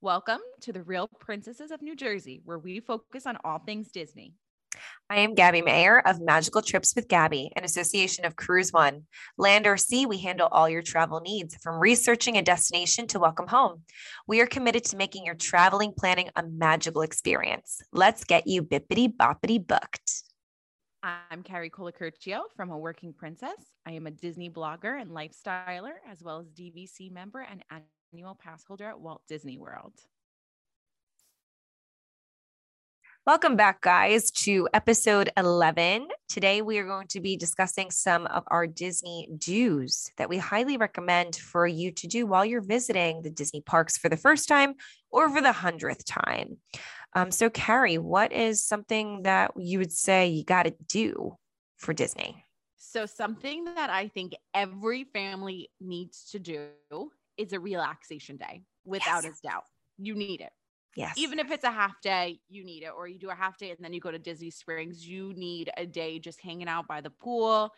Welcome to the Real Princesses of New Jersey, where we focus on all things Disney. I am Gabby Mayer of Magical Trips with Gabby, an association of Cruise One. Land or sea, we handle all your travel needs, from researching a destination to welcome home. We are committed to making your traveling planning a magical experience. Let's get you bippity boppity booked. I'm Carrie Colacurcio from A Working Princess. I am a Disney blogger and lifestyler, as well as DVC member and annual pass holder at Walt Disney World. Welcome back, guys, to episode 11. Today, we are going to be discussing some of our Disney do's that we highly recommend for you to do while you're visiting the Disney parks for the first time or for the hundredth time. Um, so, Carrie, what is something that you would say you got to do for Disney? So, something that I think every family needs to do is a relaxation day without yes. a doubt. You need it. Yes. Even if it's a half day, you need it. Or you do a half day and then you go to Disney Springs, you need a day just hanging out by the pool,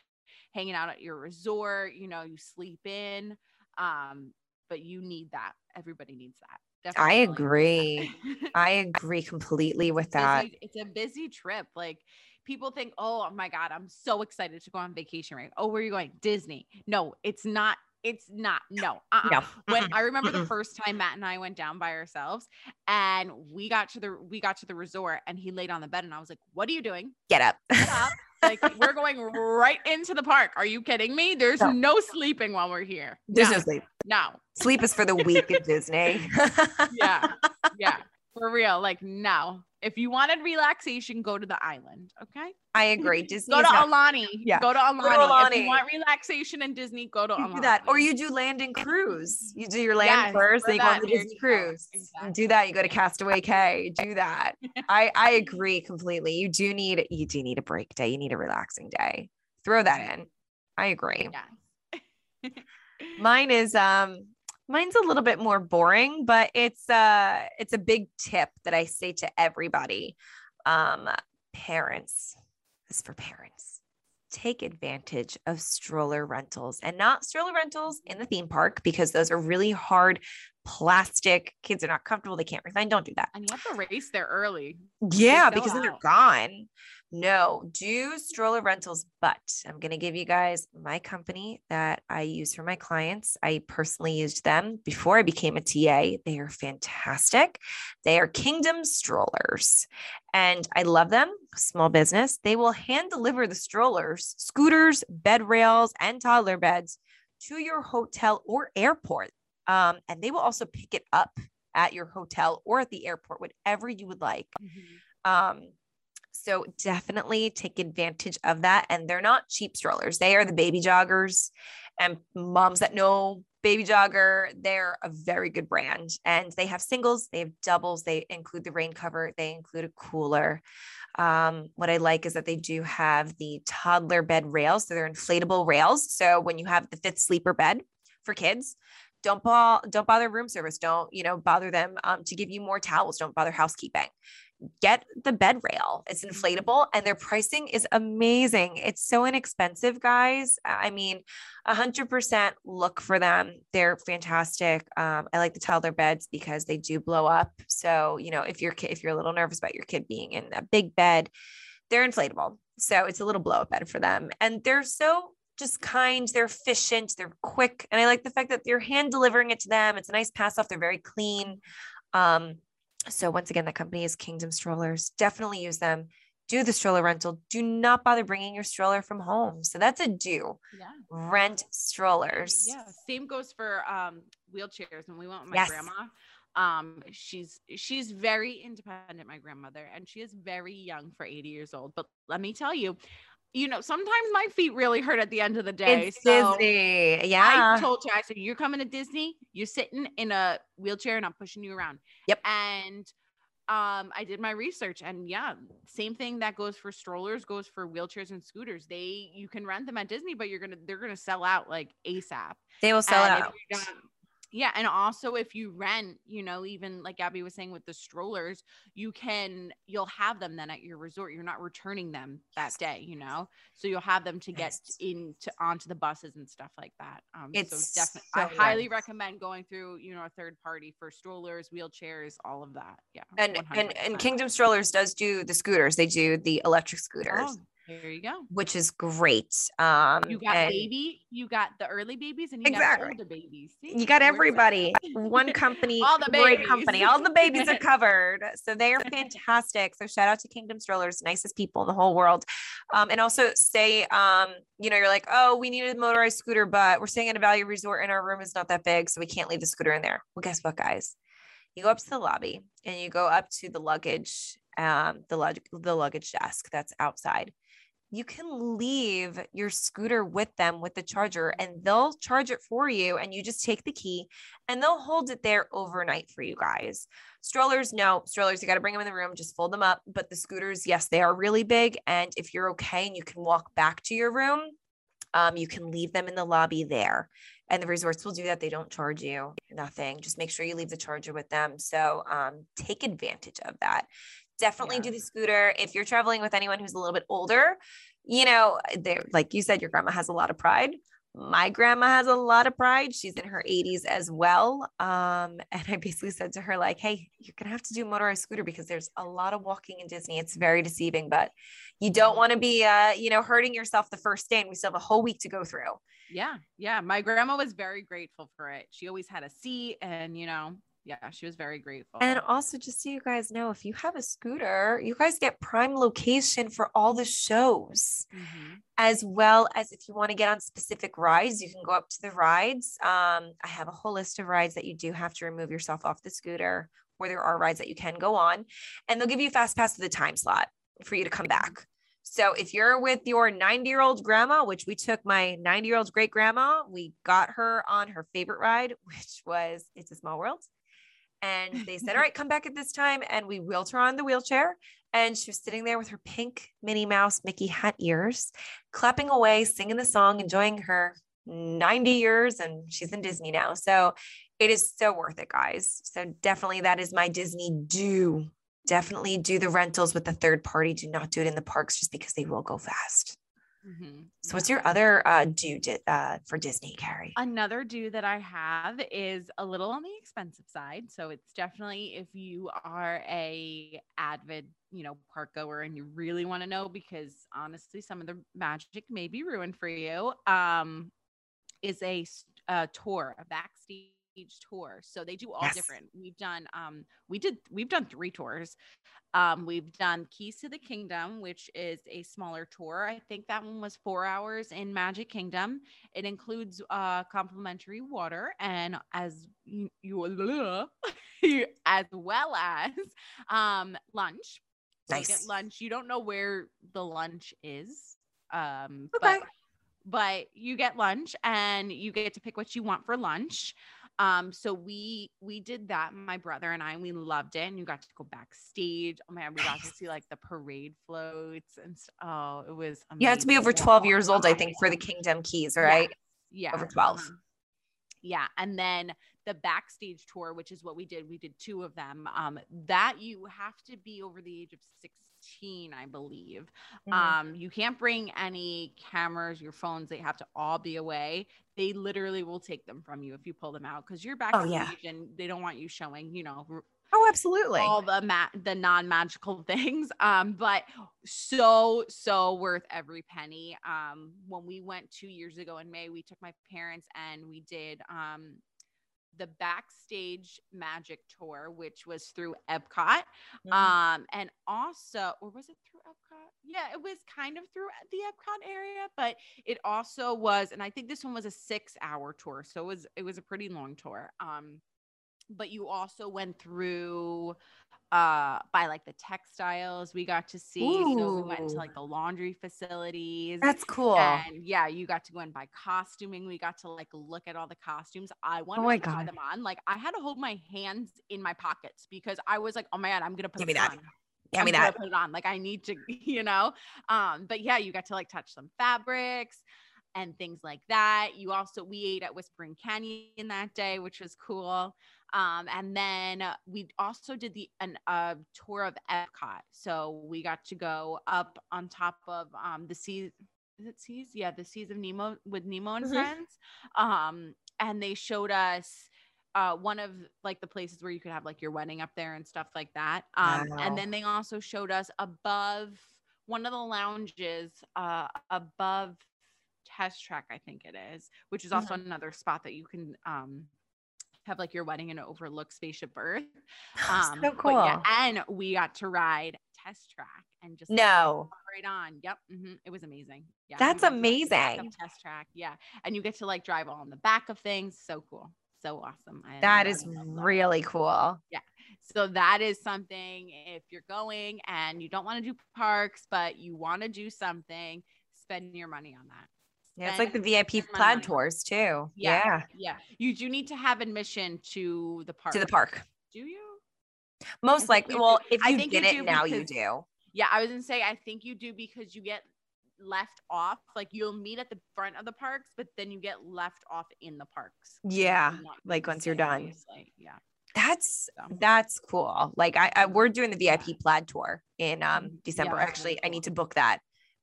hanging out at your resort, you know, you sleep in. Um, but you need that. Everybody needs that. Definitely. I agree. I agree completely with that. Busy, it's a busy trip. Like people think, oh my God, I'm so excited to go on vacation, right? Oh, where are you going? Disney. No, it's not it's not no. Uh-uh. no. When I remember the first time Matt and I went down by ourselves and we got to the we got to the resort and he laid on the bed and I was like, "What are you doing? Get up." Get up. like we're going right into the park. Are you kidding me? There's no, no sleeping while we're here. There's no, no sleep. No. Sleep is for the weak at Disney. yeah. Yeah. For real. Like no if you wanted relaxation, go to the island. Okay. I agree. Disney. go to not- Aulani. Yeah. Go to Aulani. Go to Aulani. If you want relaxation in Disney, go to Aulani. Do that. Or you do land and cruise. You do your land yes, first, then you go on the Disney cruise. Exactly. Do that. You go to Castaway Cay. Do that. I, I agree completely. You do need you do need a break day. You need a relaxing day. Throw that in. I agree. Yeah. Mine is um Mine's a little bit more boring, but it's uh it's a big tip that I say to everybody. Um parents. This is for parents. Take advantage of stroller rentals and not stroller rentals in the theme park because those are really hard plastic. Kids are not comfortable. They can't recline. Don't do that. And you have to race there early. Yeah, because then they're gone. No, do stroller rentals, but I'm going to give you guys my company that I use for my clients. I personally used them before I became a TA. They are fantastic. They are Kingdom strollers and I love them. Small business. They will hand deliver the strollers, scooters, bed rails, and toddler beds to your hotel or airport. Um, and they will also pick it up at your hotel or at the airport, whatever you would like. Mm-hmm. Um, so definitely take advantage of that. And they're not cheap strollers. They are the baby joggers and moms that know baby jogger. They're a very good brand and they have singles, they have doubles, they include the rain cover, they include a cooler. Um, what I like is that they do have the toddler bed rails. So they're inflatable rails. So when you have the fifth sleeper bed for kids, don't bother don't bother room service don't you know bother them um, to give you more towels don't bother housekeeping get the bed rail. It's mm-hmm. inflatable and their pricing is amazing. It's so inexpensive, guys. I mean, 100% look for them. They're fantastic. Um, I like to tell their beds because they do blow up. So, you know, if you're if you're a little nervous about your kid being in a big bed, they're inflatable. So, it's a little blow up bed for them. And they're so just kind, they're efficient, they're quick. And I like the fact that you're hand delivering it to them. It's a nice pass off. They're very clean. Um, so once again, the company is Kingdom Strollers. Definitely use them. Do the stroller rental. Do not bother bringing your stroller from home. So that's a do. Yeah. Rent strollers. Yeah. Same goes for um, wheelchairs. When we went with my yes. grandma, um, she's she's very independent, my grandmother, and she is very young for 80 years old. But let me tell you, you know, sometimes my feet really hurt at the end of the day. It's so Disney. Yeah. I told you, I said, you're coming to Disney, you're sitting in a wheelchair and I'm pushing you around. Yep. And um, I did my research and yeah, same thing that goes for strollers goes for wheelchairs and scooters. They you can rent them at Disney, but you're gonna they're gonna sell out like ASAP. They will sell and out. Yeah. And also, if you rent, you know, even like Abby was saying with the strollers, you can, you'll have them then at your resort. You're not returning them that day, you know? So you'll have them to get yes. into onto the buses and stuff like that. Um, it's so definitely, so I nice. highly recommend going through, you know, a third party for strollers, wheelchairs, all of that. Yeah. And, 100%. and, and Kingdom Strollers does do the scooters, they do the electric scooters. Oh there you go. Which is great. Um, you got baby, you got the early babies, and you exactly. got older babies. See? You got everybody. One company, all the great company. All the babies are covered. So they are fantastic. So shout out to Kingdom Strollers, nicest people in the whole world. Um, and also say, um, you know, you're like, oh, we need a motorized scooter, but we're staying at a value resort and our room is not that big, so we can't leave the scooter in there. Well, guess what, guys? You go up to the lobby and you go up to the luggage um, the, lug- the luggage desk that's outside you can leave your scooter with them with the charger and they'll charge it for you. And you just take the key and they'll hold it there overnight for you guys. Strollers, no, strollers, you got to bring them in the room, just fold them up. But the scooters, yes, they are really big. And if you're okay and you can walk back to your room, um, you can leave them in the lobby there. And the resorts will do that. They don't charge you nothing. Just make sure you leave the charger with them. So um, take advantage of that definitely yeah. do the scooter. If you're traveling with anyone who's a little bit older, you know, they're like you said, your grandma has a lot of pride. My grandma has a lot of pride. She's in her 80s as well. Um, and I basically said to her, like, hey, you're gonna have to do motorized scooter because there's a lot of walking in Disney. It's very deceiving, but you don't want to be uh, you know, hurting yourself the first day. And we still have a whole week to go through. Yeah. Yeah. My grandma was very grateful for it. She always had a seat and you know, yeah, she was very grateful. And also, just so you guys know, if you have a scooter, you guys get prime location for all the shows, mm-hmm. as well as if you want to get on specific rides, you can go up to the rides. Um, I have a whole list of rides that you do have to remove yourself off the scooter, or there are rides that you can go on, and they'll give you a fast pass to the time slot for you to come back. So if you're with your 90 year old grandma, which we took my 90 year old great grandma, we got her on her favorite ride, which was It's a Small World. And they said, All right, come back at this time. And we wheeled her on the wheelchair. And she was sitting there with her pink Minnie Mouse Mickey hat ears, clapping away, singing the song, enjoying her 90 years. And she's in Disney now. So it is so worth it, guys. So definitely that is my Disney do. Definitely do the rentals with the third party. Do not do it in the parks just because they will go fast. Mm-hmm. So, what's your other uh, do uh, for Disney, Carrie? Another do that I have is a little on the expensive side. So, it's definitely if you are a avid, you know, park goer and you really want to know, because honestly, some of the magic may be ruined for you. Um, is a, a tour, a backstage tour. So they do all yes. different. We've done um we did we've done three tours. Um we've done Keys to the Kingdom, which is a smaller tour. I think that one was 4 hours in Magic Kingdom. It includes uh complimentary water and as you, you as well as um lunch. So nice. You get lunch. You don't know where the lunch is. Um okay. but but you get lunch and you get to pick what you want for lunch. Um, so we we did that, my brother and I, and we loved it. And you got to go backstage. Oh my god, we got to see like the parade floats and oh, it was amazing. You have to be over 12 years old, I think, for the Kingdom Keys, right? Yeah. yeah. Over 12. Um, yeah. And then the backstage tour, which is what we did, we did two of them. Um, that you have to be over the age of 16, I believe. Mm-hmm. Um, you can't bring any cameras, your phones, they have to all be away. They literally will take them from you if you pull them out because you're backstage oh, yeah. and they don't want you showing, you know, Oh, absolutely. All the ma- the non-magical things. Um, but so so worth every penny. Um, when we went two years ago in May, we took my parents and we did um the backstage magic tour, which was through Epcot. Mm-hmm. Um, and also, or was it through Epcot? Yeah, it was kind of through the Epcot area, but it also was, and I think this one was a six hour tour. So it was it was a pretty long tour. Um, but you also went through uh by like the textiles we got to see Ooh. so we went to like the laundry facilities that's cool and yeah you got to go and buy costuming we got to like look at all the costumes i wanted oh my to God. try them on like i had to hold my hands in my pockets because i was like oh my god i'm gonna put Give me that. on Give me that. Put it on. Like I need to, you know. Um, but yeah, you got to like touch some fabrics. and things like that. You also we ate at Whispering Canyon that day, which was cool. Um, and then we also did the an uh, tour of Epcot. So we got to go up on top of um, the sea. Is it seas? Yeah, the seas of Nemo with Nemo and mm-hmm. friends. Um, and they showed us uh, one of like the places where you could have like your wedding up there and stuff like that. Um, wow. And then they also showed us above one of the lounges uh, above Test Track, I think it is, which is also mm-hmm. another spot that you can um, have like your wedding and overlook Spaceship Earth. Um, so cool. Yeah, and we got to ride Test Track and just no right on. Yep, mm-hmm. it was amazing. Yeah, that's amazing. Test Track, yeah, and you get to like drive all on the back of things. So cool so awesome. I that is really cool. Yeah. So that is something if you're going and you don't want to do parks, but you want to do something, spend your money on that. Yeah, it's like the VIP plaid tours too. Yeah, yeah. Yeah. You do need to have admission to the park. To the park. Do you? Most likely. Well, if you did it now, you do. Yeah, I was gonna say I think you do because you get left off. Like you'll meet at the front of the parks, but then you get left off in the parks. Yeah. Like once you're done. Obviously. Yeah. That's so. that's cool. Like I, I, we're doing the VIP plaid tour in um mm-hmm. December. Yeah, Actually, cool. I need to book that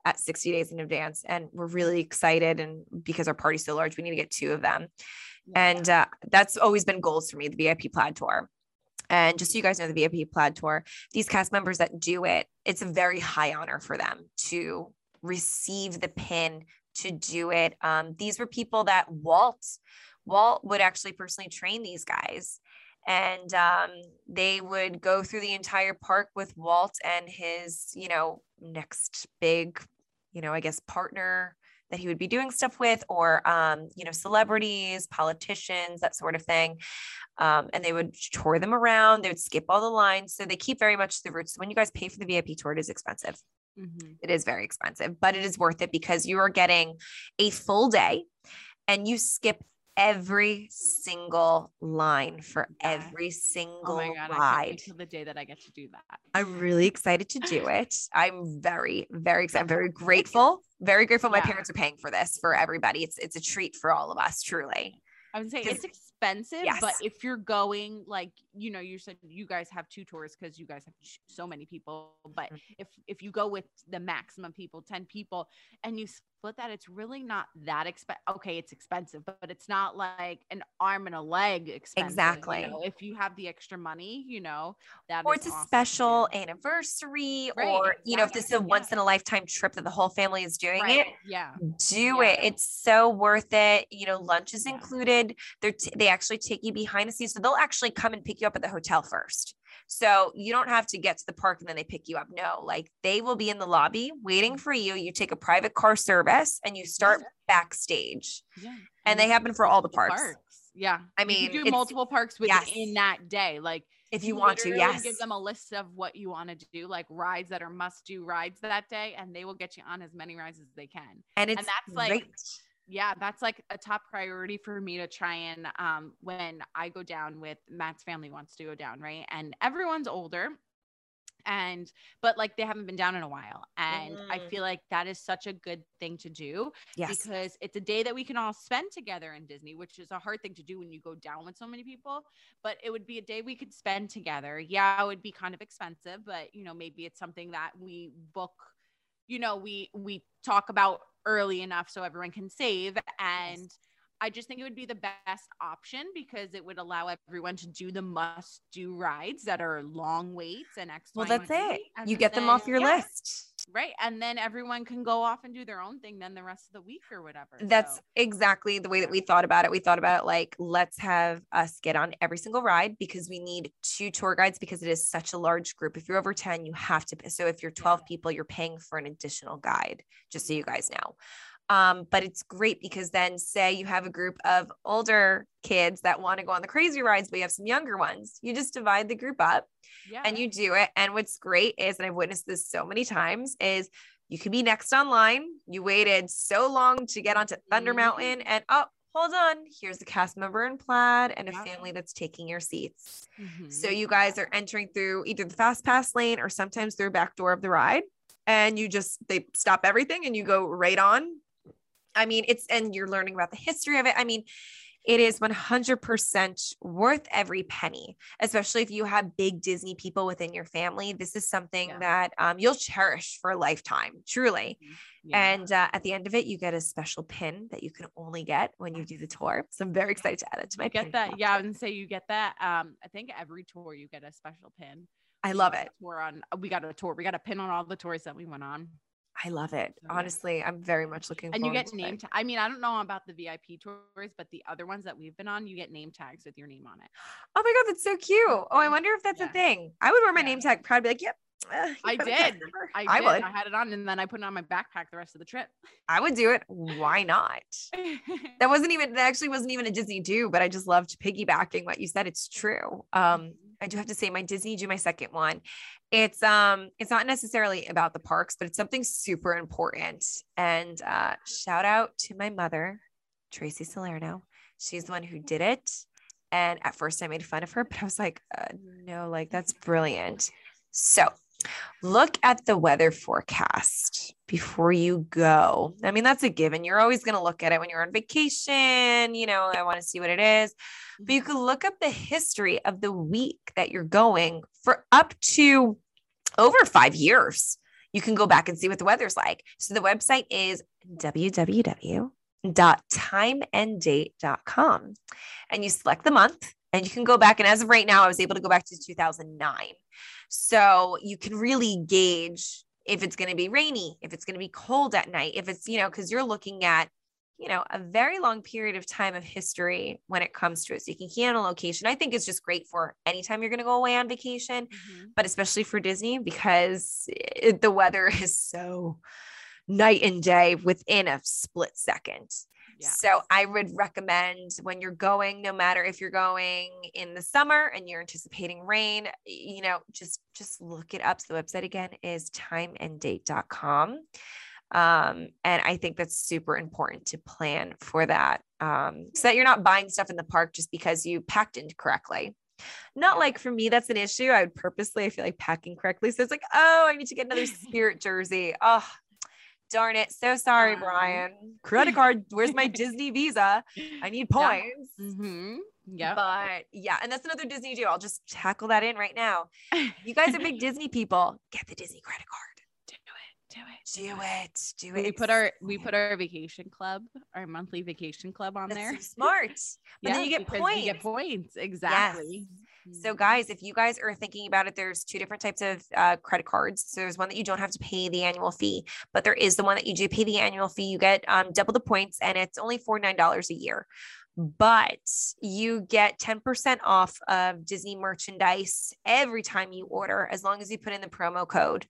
at 60 days in advance. And we're really excited. And because our party's so large, we need to get two of them. Yeah. And uh, that's always been goals for me, the VIP plaid tour. And just so you guys know, the VIP plaid tour, these cast members that do it, it's a very high honor for them to receive the pin to do it. Um, these were people that Walt, Walt would actually personally train these guys. And um, they would go through the entire park with Walt and his, you know, next big, you know, I guess partner that he would be doing stuff with, or, um, you know, celebrities, politicians, that sort of thing. Um, and they would tour them around. They would skip all the lines. So they keep very much the roots. When you guys pay for the VIP tour, it is expensive. Mm-hmm. It is very expensive, but it is worth it because you are getting a full day and you skip every single line for every oh single oh God, ride. I the day that I get to do that. I'm really excited to do it. I'm very, very excited. I'm very grateful. Very grateful. My parents are paying for this for everybody. It's it's a treat for all of us, truly. I would say it's expensive, yes. but if you're going like you know, you said you guys have two tours because you guys have so many people. But mm-hmm. if if you go with the maximum people, ten people, and you split that, it's really not that expensive. Okay, it's expensive, but, but it's not like an arm and a leg expensive. Exactly. You know? If you have the extra money, you know that. Or it's a special anniversary, right, or you know, if this is a once in a lifetime trip that the whole family is doing right. it, yeah, do yeah. it. It's so worth it. You know, lunch is yeah. included. They're t- they actually take you behind the scenes, so they'll actually come and pick you up at the hotel first. So you don't have to get to the park and then they pick you up. No, like they will be in the lobby waiting for you. You take a private car service and you start yeah. backstage. Yeah. And they happen for all the parks. parks. Yeah. I mean, you do multiple parks within yes. that day. Like if you, you want to, yes. Give them a list of what you want to do, like rides that are must do rides that day, and they will get you on as many rides as they can. And it's and that's like great yeah that's like a top priority for me to try and um when i go down with matt's family wants to go down right and everyone's older and but like they haven't been down in a while and mm. i feel like that is such a good thing to do yes. because it's a day that we can all spend together in disney which is a hard thing to do when you go down with so many people but it would be a day we could spend together yeah it would be kind of expensive but you know maybe it's something that we book you know we we talk about early enough so everyone can save and. I just think it would be the best option because it would allow everyone to do the must do rides that are long waits and X. Well, that's it. You get then, them off your yeah, list. Right. And then everyone can go off and do their own thing then the rest of the week or whatever. That's so. exactly the way that we thought about it. We thought about it like, let's have us get on every single ride because we need two tour guides because it is such a large group. If you're over 10, you have to. So if you're 12 yeah. people, you're paying for an additional guide, just so you guys know. Um, but it's great because then, say you have a group of older kids that want to go on the crazy rides, but you have some younger ones. You just divide the group up yeah. and you do it. And what's great is, and I've witnessed this so many times, is you can be next online. You waited so long to get onto Thunder mm-hmm. Mountain, and oh, hold on, here's a cast member in plaid and a yeah. family that's taking your seats. Mm-hmm. So you guys are entering through either the fast pass lane or sometimes through back door of the ride. And you just they stop everything and you go right on I mean, it's, and you're learning about the history of it. I mean, it is 100% worth every penny, especially if you have big Disney people within your family. This is something yeah. that um, you'll cherish for a lifetime, truly. Yeah. And uh, at the end of it, you get a special pin that you can only get when you do the tour. So I'm very excited to add it to my. You get that, yeah, and say you get that. Um, I think every tour you get a special pin. I love it. We're on. We got a tour. We got a pin on all the tours that we went on. I love it. Honestly, I'm very much looking and you get name ta- I mean, I don't know about the VIP tours, but the other ones that we've been on, you get name tags with your name on it. Oh my god, that's so cute. Oh, I wonder if that's yeah. a thing. I would wear my yeah. name tag proud be like, yep. Uh, I did. I, I would. I had it on and then I put it on my backpack the rest of the trip. I would do it. Why not? that wasn't even that actually wasn't even a Disney do, but I just loved piggybacking what you said. It's true. Um, I do have to say my Disney do my second one. It's um it's not necessarily about the parks, but it's something super important. And uh shout out to my mother, Tracy Salerno. She's the one who did it. And at first I made fun of her, but I was like, uh, no, like that's brilliant. So look at the weather forecast before you go. I mean, that's a given. You're always going to look at it when you're on vacation. You know, I want to see what it is. But you mm-hmm. can look up the history of the week that you're going for up to over five years. You can go back and see what the weather's like. So the website is www.timeanddate.com. And you select the month and you can go back. And as of right now, I was able to go back to 2009. So you can really gauge if it's going to be rainy, if it's going to be cold at night, if it's, you know, because you're looking at, you know, a very long period of time of history when it comes to it. So you can key on a location. I think it's just great for anytime you're going to go away on vacation, mm-hmm. but especially for Disney because it, the weather is so night and day within a split second. So I would recommend when you're going, no matter if you're going in the summer and you're anticipating rain, you know, just just look it up. So the website again is timeanddate.com. Um, and I think that's super important to plan for that. Um, so that you're not buying stuff in the park just because you packed incorrectly. Not like for me, that's an issue. I would purposely, I feel like packing correctly. So it's like, oh, I need to get another spirit jersey. Oh, darn it. So sorry, Brian. Credit card. Where's my Disney Visa? I need points. Yeah. Mm-hmm. Yeah. But yeah, and that's another Disney deal. I'll just tackle that in right now. You guys are big Disney people. Get the Disney credit card. Do it. Do it. Do it. Do it. We put our we put our vacation club, our monthly vacation club on That's there. So smart. But yeah, then you get points. You get points. Exactly. Yes. So, guys, if you guys are thinking about it, there's two different types of uh, credit cards. So, there's one that you don't have to pay the annual fee, but there is the one that you do pay the annual fee. You get um, double the points, and it's only $49 a year. But you get 10% off of Disney merchandise every time you order, as long as you put in the promo code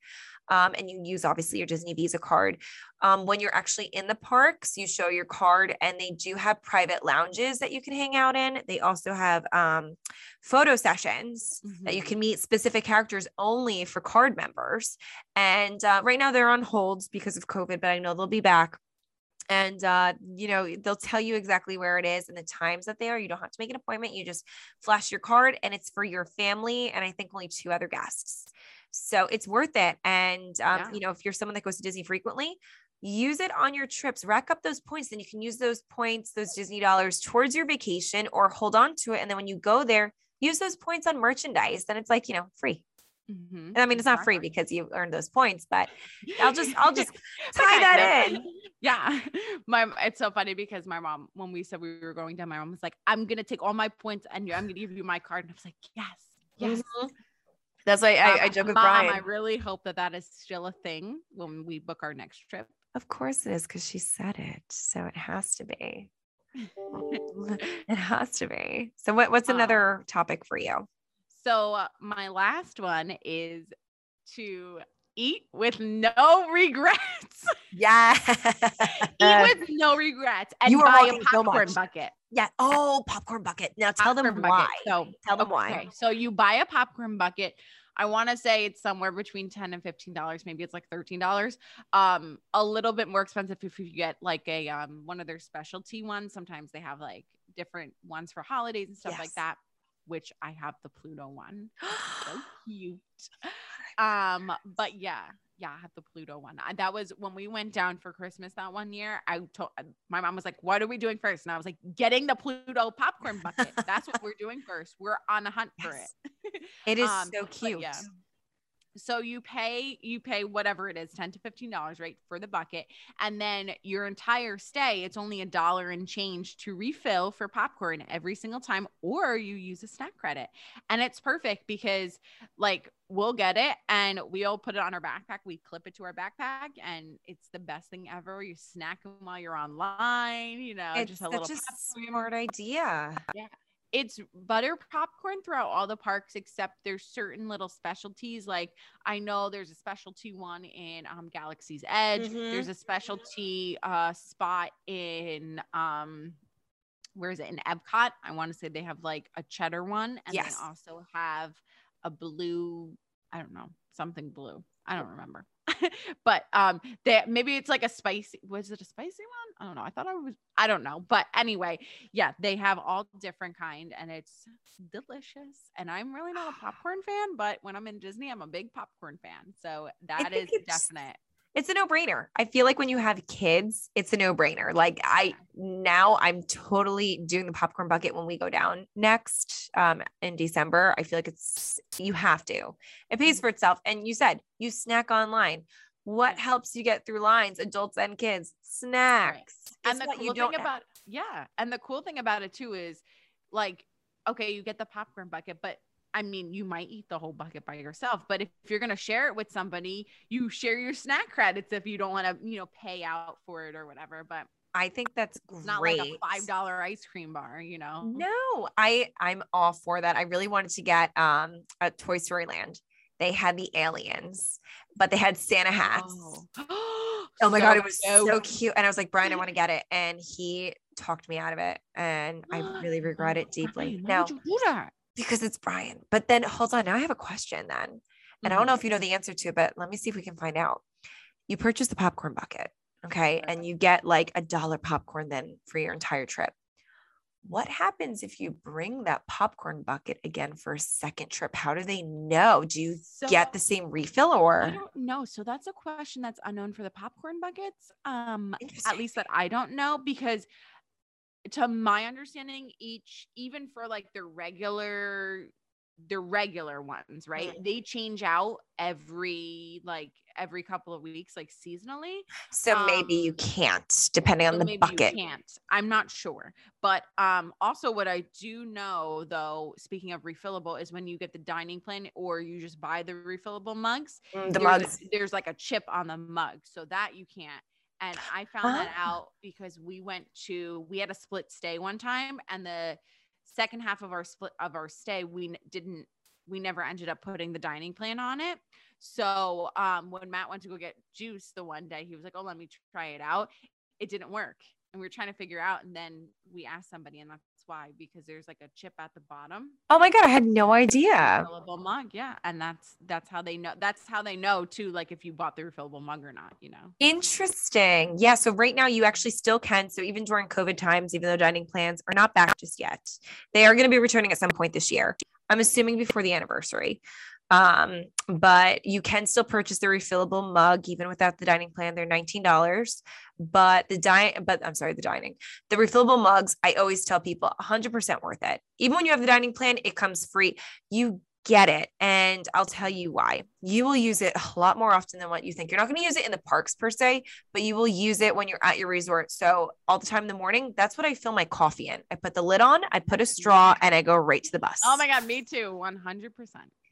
um, and you use obviously your Disney Visa card. Um, when you're actually in the parks, you show your card, and they do have private lounges that you can hang out in. They also have um, photo sessions mm-hmm. that you mm-hmm. can meet specific characters only for card members. And uh, right now they're on holds because of COVID, but I know they'll be back and uh, you know they'll tell you exactly where it is and the times that they are you don't have to make an appointment you just flash your card and it's for your family and i think only two other guests so it's worth it. And, um, yeah. you know, if you're someone that goes to Disney frequently, use it on your trips, rack up those points. Then you can use those points, those Disney dollars towards your vacation or hold on to it. And then when you go there, use those points on merchandise. Then it's like, you know, free. Mm-hmm. And I mean, it's not free because you earned those points, but I'll just, I'll just tie that in. Yeah. My, it's so funny because my mom, when we said we were going down, my mom was like, I'm going to take all my points and I'm going to give you my card. And I was like, yes, yes. Mm-hmm. That's why I, I joke with Mom, Brian. I really hope that that is still a thing when we book our next trip. Of course it is because she said it. So it has to be. it has to be. So what, what's another um, topic for you? So uh, my last one is to eat with no regrets. Yeah. eat with no regrets and you buy a popcorn so bucket. Yeah. Oh, popcorn bucket. Now tell popcorn them why. So tell them okay. why. So you buy a popcorn bucket. I want to say it's somewhere between 10 and 15 dollars. Maybe it's like 13 dollars. Um, a little bit more expensive if you get like a um one of their specialty ones. Sometimes they have like different ones for holidays and stuff yes. like that. Which I have the Pluto one. so cute. Um, but yeah, Yeah, I have the Pluto one. I, that was when we went down for Christmas that one year. I told my mom was like, "What are we doing first? And I was like, "Getting the Pluto popcorn bucket. That's what we're doing first. We're on a hunt yes. for it." it is um, so cute. Yeah so you pay you pay whatever it is 10 to 15 dollars right for the bucket and then your entire stay it's only a dollar and change to refill for popcorn every single time or you use a snack credit. And it's perfect because like we'll get it and we'll put it on our backpack we clip it to our backpack and it's the best thing ever. You snack them while you're online you know it's just a little a smart idea. Yeah it's butter popcorn throughout all the parks except there's certain little specialties like i know there's a specialty one in um, galaxy's edge mm-hmm. there's a specialty uh, spot in um where is it in epcot i want to say they have like a cheddar one and yes. they also have a blue i don't know something blue i don't remember but um that maybe it's like a spicy was it a spicy one? I don't know. I thought i was i don't know. But anyway yeah they have all different kind and it's delicious. And i'm really not a popcorn fan but when i'm in disney i'm a big popcorn fan. So that is definite it's a no-brainer. I feel like when you have kids, it's a no-brainer. Like I now I'm totally doing the popcorn bucket when we go down next um in December. I feel like it's you have to. It pays mm-hmm. for itself. And you said you snack online. What helps you get through lines, adults and kids? Snacks. Right. And the cool thing about yeah, and the cool thing about it too is like okay, you get the popcorn bucket, but I mean, you might eat the whole bucket by yourself, but if, you're going to share it with somebody, you share your snack credits if you don't want to, you know, pay out for it or whatever. But I think that's it's not like a five dollar ice cream bar, you know. No, I I'm all for that. I really wanted to get um a Toy Story Land. They had the aliens, but they had Santa hats. Oh, oh my so god, it was so, so cute. And I was like, Brian, I want to get it, and he talked me out of it, and I really regret it deeply. Now, because it's Brian. But then hold on, now I have a question then. And mm-hmm. I don't know mm-hmm. if you know the answer to it, but let me see if we can find out. You purchase the popcorn bucket, okay? And you get like a dollar popcorn then for your entire trip. What happens if you bring that popcorn bucket again for a second trip? How do they know? Do you so, get the same refill or? I don't know. So that's a question that's unknown for the popcorn buckets. Um, at least that I don't know because to my understanding, each even for like the regular the regular ones, right? Mm-hmm. They change out every like every couple of weeks, like seasonally. So um, maybe you can't, depending on the bucket. can't. I'm not sure. But um also what I do know though, speaking of refillable, is when you get the dining plan or you just buy the refillable mugs, mm, the mugs, there's like a chip on the mug. So that you can't. And I found that out because we went to we had a split stay one time and the second half of our split of our stay we didn't we never ended up putting the dining plan on it. So um when Matt went to go get juice the one day he was like, "Oh, let me try it out." It didn't work. And we were trying to figure out and then we asked somebody and that's why because there's like a chip at the bottom. Oh my god, I had no idea. Refillable mug, yeah, and that's that's how they know. That's how they know too, like if you bought the refillable mug or not. You know. Interesting. Yeah. So right now you actually still can. So even during COVID times, even though dining plans are not back just yet, they are going to be returning at some point this year. I'm assuming before the anniversary. Um, but you can still purchase the refillable mug even without the dining plan. They're $19. But the dining, but I'm sorry, the dining, the refillable mugs, I always tell people 100% worth it. Even when you have the dining plan, it comes free. You get it. And I'll tell you why. You will use it a lot more often than what you think. You're not going to use it in the parks per se, but you will use it when you're at your resort. So, all the time in the morning, that's what I fill my coffee in. I put the lid on, I put a straw, and I go right to the bus. Oh my God, me too. 100%.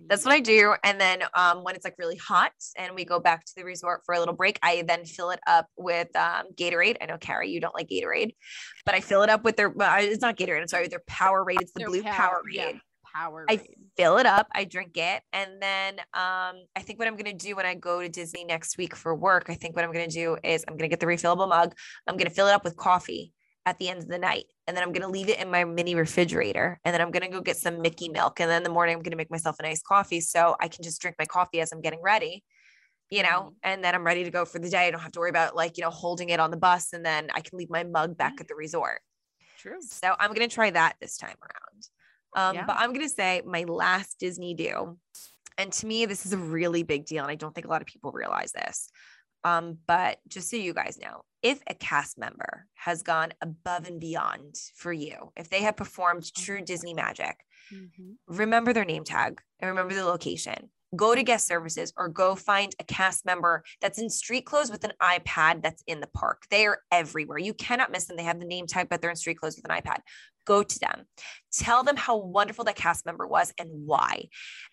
That's what I do. And then um, when it's like really hot and we go back to the resort for a little break, I then fill it up with um, Gatorade. I know, Carrie, you don't like Gatorade, but I fill it up with their, it's not Gatorade, I'm sorry, their Powerade. It's the their blue Power, Powerade. Yeah power. I fill it up, I drink it, and then um, I think what I'm gonna do when I go to Disney next week for work, I think what I'm gonna do is I'm gonna get the refillable mug. I'm gonna fill it up with coffee at the end of the night, and then I'm gonna leave it in my mini refrigerator, and then I'm gonna go get some Mickey milk, and then in the morning I'm gonna make myself a nice coffee so I can just drink my coffee as I'm getting ready you know, mm-hmm. and then I'm ready to go for the day. I don't have to worry about like, you know, holding it on the bus and then I can leave my mug back at the resort. True. So I'm going to try that this time around. Um, yeah. But I'm going to say my last Disney do and to me, this is a really big deal. And I don't think a lot of people realize this. Um, but just so you guys know, if a cast member has gone above and beyond for you, if they have performed true Disney magic, mm-hmm. remember their name tag and remember the location. Go to guest services or go find a cast member that's in street clothes with an iPad that's in the park. They are everywhere. You cannot miss them. They have the name tag, but they're in street clothes with an iPad go to them tell them how wonderful that cast member was and why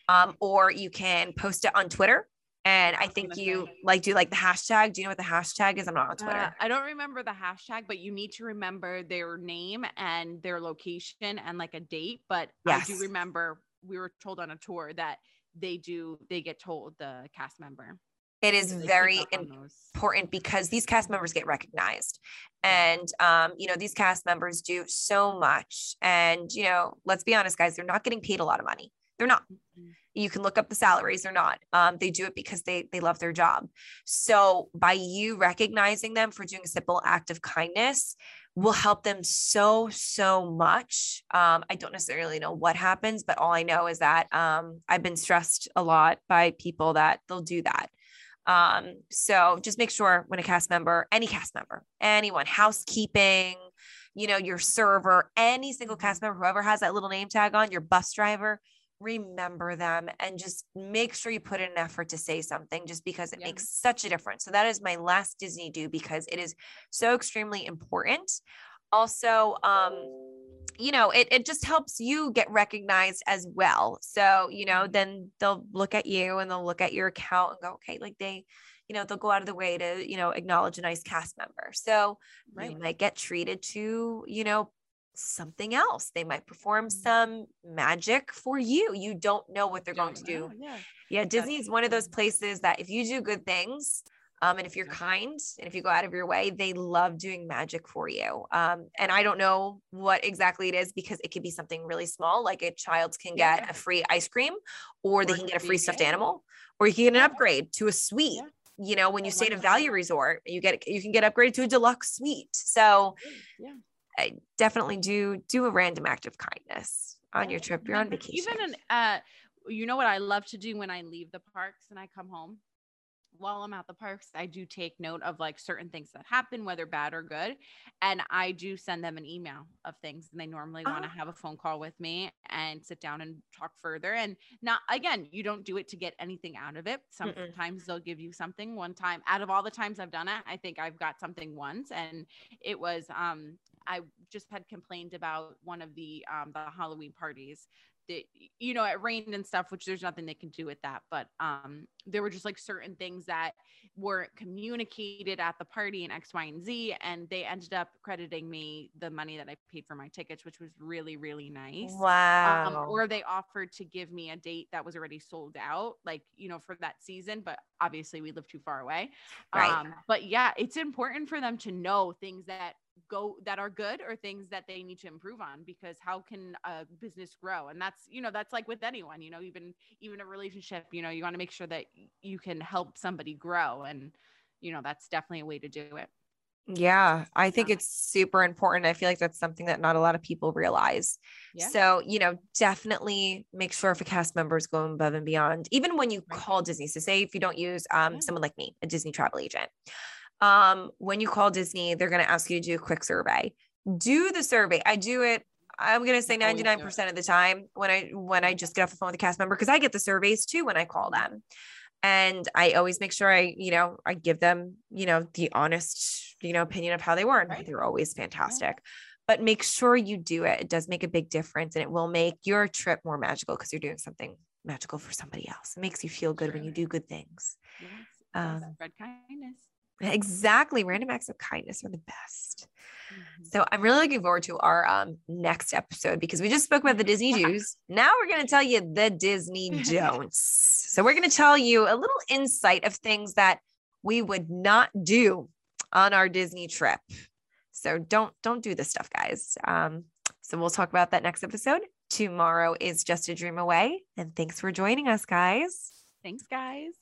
um, or you can post it on twitter and I think you like do like the hashtag. Do you know what the hashtag is? I'm not on Twitter. Uh, I don't remember the hashtag, but you need to remember their name and their location and like a date. But yes. I do remember we were told on a tour that they do they get told the cast member. It is very important because these cast members get recognized. And, um, you know, these cast members do so much. And, you know, let's be honest, guys, they're not getting paid a lot of money. They're not. You can look up the salaries. They're not. Um, they do it because they they love their job. So by you recognizing them for doing a simple act of kindness, will help them so so much um, i don't necessarily know what happens but all i know is that um, i've been stressed a lot by people that they'll do that um, so just make sure when a cast member, any cast member, anyone, housekeeping, you know, your server, any single cast member, whoever has that little name tag on, your bus driver, remember them and just make sure you put in an effort to say something just because it yeah. makes such a difference. So that is my last Disney do because it is so extremely important. Also, um, you know, it, it just helps you get recognized as well. So, you know, mm-hmm. then they'll look at you and they'll look at your account and go, okay, like they, you know, they'll go out of the way to, you know, acknowledge a nice cast member. So right. you might get treated to, you know, something else. They might perform mm-hmm. some magic for you. You don't know what they're going to do. Yeah. Yeah. Disney is one of those places that if you do good things, um, and if you're kind and if you go out of your way, they love doing magic for you. Um, and I don't know what exactly it is because it could be something really small, like a child can get yeah. a free ice cream, or they can get a free stuffed animal, or you can get an upgrade to a suite. Yeah. You know when you stay at a value resort you get you can get upgraded to a deluxe suite. So yeah. I definitely do do a random act of kindness on your trip you're on vacation even an uh you know what i love to do when i leave the parks and i come home while I'm at the parks, I do take note of like certain things that happen, whether bad or good. And I do send them an email of things. And they normally want to oh. have a phone call with me and sit down and talk further. And not, again, you don't do it to get anything out of it. Sometimes Mm-mm. they'll give you something one time. Out of all the times I've done it, I think I've got something once. And it was, um, I just had complained about one of the um, the Halloween parties you know it rained and stuff which there's nothing they can do with that but um there were just like certain things that weren't communicated at the party and x y and z and they ended up crediting me the money that i paid for my tickets which was really really nice. Um, wow. um, or they offered to give me a date that was already sold out like you know for that season but obviously we live too far away. Right. um but yeah it's important for them to know things that go that are good or things that they need to improve on because how can a business grow and that's you know that's like with anyone you know even even a relationship you know you want to make sure that you can help somebody grow and you know that's definitely a way to do it yeah, I think it's super important. I feel like that's something that not a lot of people realize. Yeah. So, you know, definitely make sure if a cast member is going above and beyond, even when you call Disney. So, say if you don't use um, someone like me, a Disney travel agent, um, when you call Disney, they're going to ask you to do a quick survey. Do the survey. I do it. I'm going to say 99% of the time when I when I just get off the phone with a cast member because I get the surveys too when I call them. And I always make sure I, you know, I give them, you know, the honest, you know, opinion of how they were and right. they're always fantastic. But make sure you do it. It does make a big difference and it will make your trip more magical because you're doing something magical for somebody else. It makes you feel good sure. when you do good things. Yes. Um, spread kindness. Exactly. Random acts of kindness are the best. Mm-hmm. So I'm really looking forward to our um, next episode because we just spoke about the Disney do's. Now we're going to tell you the Disney don'ts. so we're going to tell you a little insight of things that we would not do on our Disney trip. So don't don't do this stuff, guys. Um, so we'll talk about that next episode. Tomorrow is just a dream away, and thanks for joining us, guys. Thanks, guys.